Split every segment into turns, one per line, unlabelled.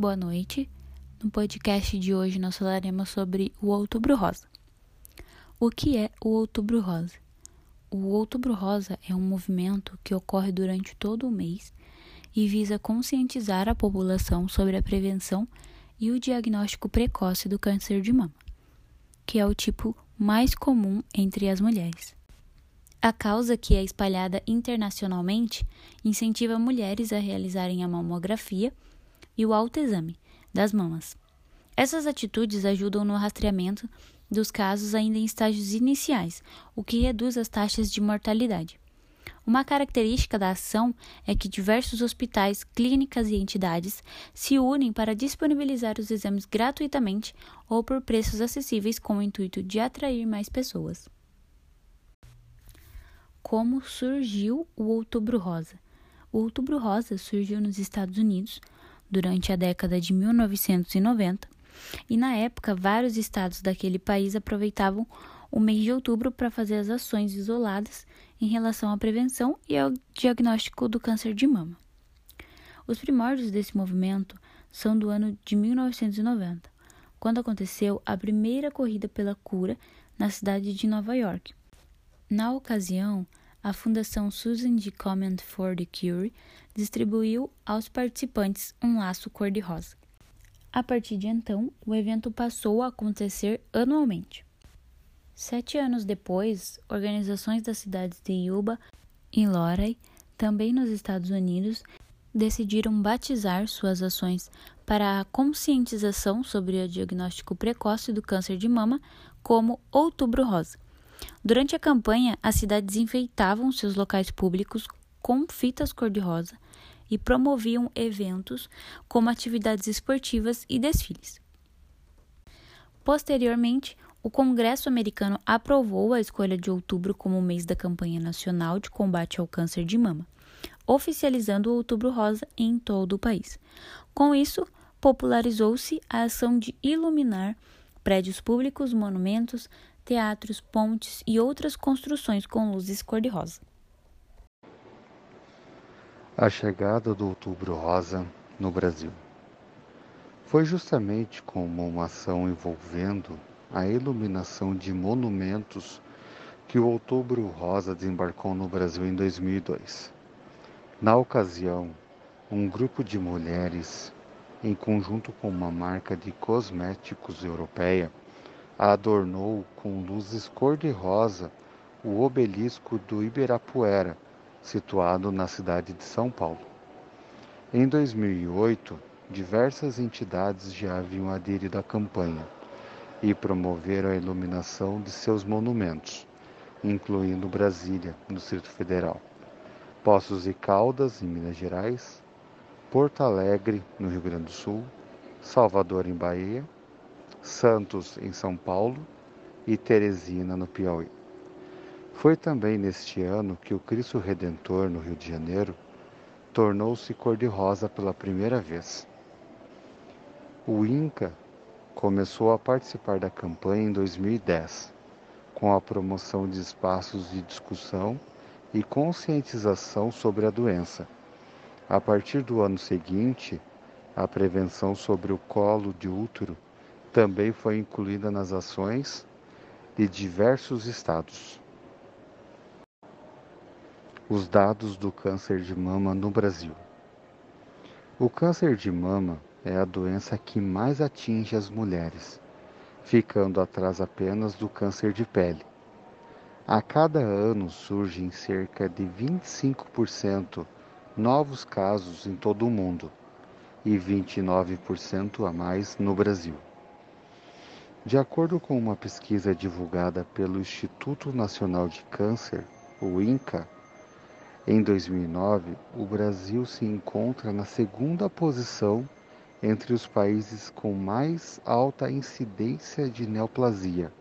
boa noite. No podcast de hoje nós falaremos sobre o Outubro Rosa. O que é o Outubro Rosa? O Outubro Rosa é um movimento que ocorre durante todo o mês e visa conscientizar a população sobre a prevenção e o diagnóstico precoce do câncer de mama, que é o tipo mais comum entre as mulheres. A causa, que é espalhada internacionalmente, incentiva mulheres a realizarem a mamografia e o autoexame das mamas. Essas atitudes ajudam no rastreamento dos casos ainda em estágios iniciais, o que reduz as taxas de mortalidade. Uma característica da ação é que diversos hospitais, clínicas e entidades se unem para disponibilizar os exames gratuitamente ou por preços acessíveis com o intuito de atrair mais pessoas. Como surgiu o Outubro Rosa? O Outubro Rosa surgiu nos Estados Unidos durante a década de 1990 e, na época, vários estados daquele país aproveitavam o mês de outubro para fazer as ações isoladas em relação à prevenção e ao diagnóstico do câncer de mama. Os primórdios desse movimento são do ano de 1990, quando aconteceu a primeira corrida pela cura na cidade de Nova York. Na ocasião, a Fundação Susan G. Comment for the Cure distribuiu aos participantes um laço cor-de-rosa. A partir de então, o evento passou a acontecer anualmente. Sete anos depois, organizações das cidades de Yuba e Loray, também nos Estados Unidos, decidiram batizar suas ações para a conscientização sobre o diagnóstico precoce do câncer de mama como Outubro Rosa. Durante a campanha, as cidades enfeitavam seus locais públicos com fitas cor-de-rosa e promoviam eventos como atividades esportivas e desfiles. Posteriormente, o Congresso americano aprovou a escolha de outubro como mês da campanha nacional de combate ao câncer de mama, oficializando o Outubro Rosa em todo o país. Com isso, popularizou-se a ação de iluminar prédios públicos, monumentos, teatros, pontes e outras construções com luzes cor-de-rosa.
A chegada do Outubro Rosa no Brasil foi justamente como uma ação envolvendo a iluminação de monumentos que o Outubro Rosa desembarcou no Brasil em 2002. Na ocasião, um grupo de mulheres, em conjunto com uma marca de cosméticos europeia, adornou com luzes cor-de-rosa o obelisco do Ibirapuera, situado na cidade de São Paulo. Em 2008, diversas entidades já haviam aderido à campanha e promoveram a iluminação de seus monumentos, incluindo Brasília, no Distrito Federal, Poços e Caldas, em Minas Gerais, Porto Alegre, no Rio Grande do Sul, Salvador, em Bahia, Santos, em São Paulo e Teresina, no Piauí. Foi também neste ano que o Cristo Redentor, no Rio de Janeiro, tornou-se cor-de-rosa pela primeira vez. O Inca começou a participar da campanha em 2010, com a promoção de espaços de discussão e conscientização sobre a doença. A partir do ano seguinte, a prevenção sobre o colo de útero também foi incluída nas ações de diversos estados. Os dados do câncer de mama no Brasil. O câncer de mama é a doença que mais atinge as mulheres, ficando atrás apenas do câncer de pele. A cada ano surgem cerca de 25% novos casos em todo o mundo e 29% a mais no Brasil. De acordo com uma pesquisa divulgada pelo Instituto Nacional de Câncer, o INCA, em 2009, o Brasil se encontra na segunda posição entre os países com mais alta incidência de neoplasia.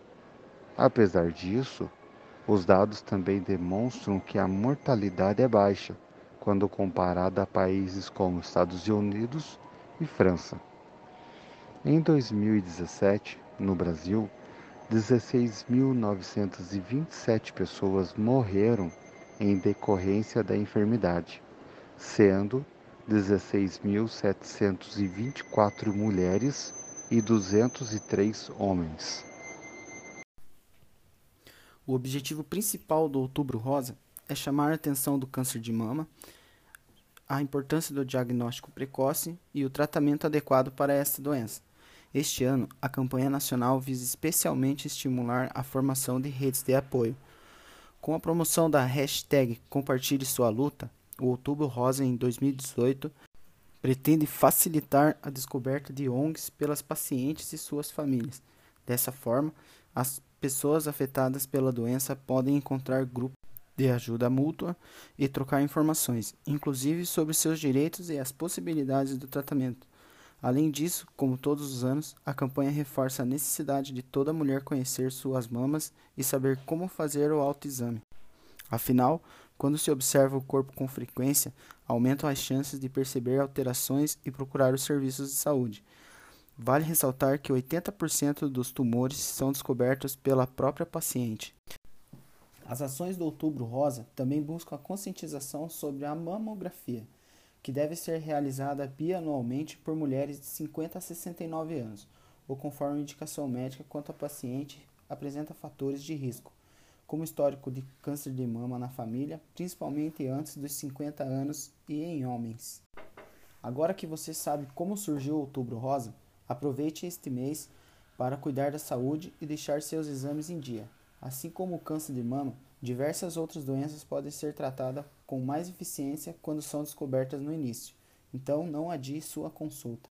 Apesar disso, os dados também demonstram que a mortalidade é baixa quando comparada a países como Estados Unidos e França. Em 2017, no Brasil, 16.927 pessoas morreram em decorrência da enfermidade, sendo 16.724 mulheres e 203 homens.
O objetivo principal do Outubro Rosa é chamar a atenção do câncer de mama, a importância do diagnóstico precoce e o tratamento adequado para esta doença. Este ano, a campanha nacional visa especialmente estimular a formação de redes de apoio. Com a promoção da hashtag Compartilhe Sua Luta, o Outubro Rosa em 2018 pretende facilitar a descoberta de ONGs pelas pacientes e suas famílias. Dessa forma, as pessoas afetadas pela doença podem encontrar grupos de ajuda mútua e trocar informações, inclusive sobre seus direitos e as possibilidades do tratamento. Além disso, como todos os anos, a campanha reforça a necessidade de toda mulher conhecer suas mamas e saber como fazer o autoexame. Afinal, quando se observa o corpo com frequência, aumentam as chances de perceber alterações e procurar os serviços de saúde. Vale ressaltar que 80% dos tumores são descobertos pela própria paciente. As ações do Outubro Rosa também buscam a conscientização sobre a mamografia, que deve ser realizada bianualmente por mulheres de 50 a 69 anos, ou conforme indicação médica quanto a paciente apresenta fatores de risco, como histórico de câncer de mama na família, principalmente antes dos 50 anos e em homens. Agora que você sabe como surgiu o Outubro Rosa, aproveite este mês para cuidar da saúde e deixar seus exames em dia. Assim como o câncer de mama, diversas outras doenças podem ser tratadas com mais eficiência quando são descobertas no início. Então, não adie sua consulta.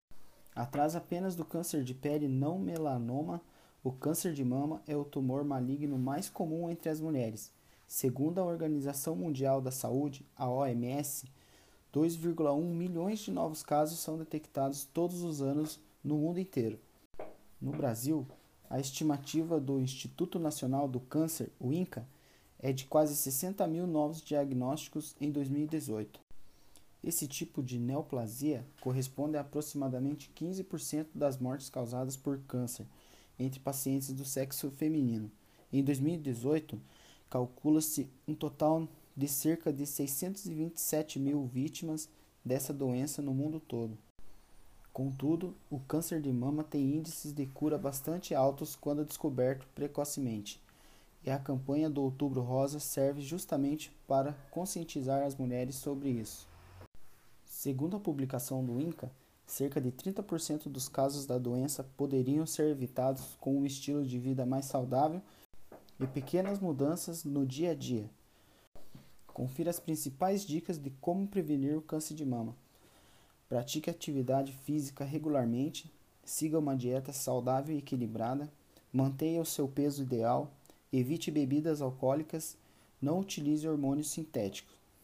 Atrás apenas do câncer de pele não melanoma, o câncer de mama é o tumor maligno mais comum entre as mulheres. Segundo a Organização Mundial da Saúde, a OMS, 2,1 milhões de novos casos são detectados todos os anos no mundo inteiro. No Brasil, a estimativa do Instituto Nacional do Câncer, o INCA, é de quase 60 mil novos diagnósticos em 2018. Esse tipo de neoplasia corresponde a aproximadamente 15% das mortes causadas por câncer entre pacientes do sexo feminino. Em 2018, calcula-se um total de cerca de 627 mil vítimas dessa doença no mundo todo. Contudo, o câncer de mama tem índices de cura bastante altos quando descoberto precocemente, e a campanha do Outubro Rosa serve justamente para conscientizar as mulheres sobre isso. Segundo a publicação do INCA, cerca de 30% dos casos da doença poderiam ser evitados com um estilo de vida mais saudável e pequenas mudanças no dia a dia. Confira as principais dicas de como prevenir o câncer de mama. Pratique atividade física regularmente, siga uma dieta saudável e equilibrada, mantenha o seu peso ideal, evite bebidas alcoólicas, não utilize hormônios sintéticos.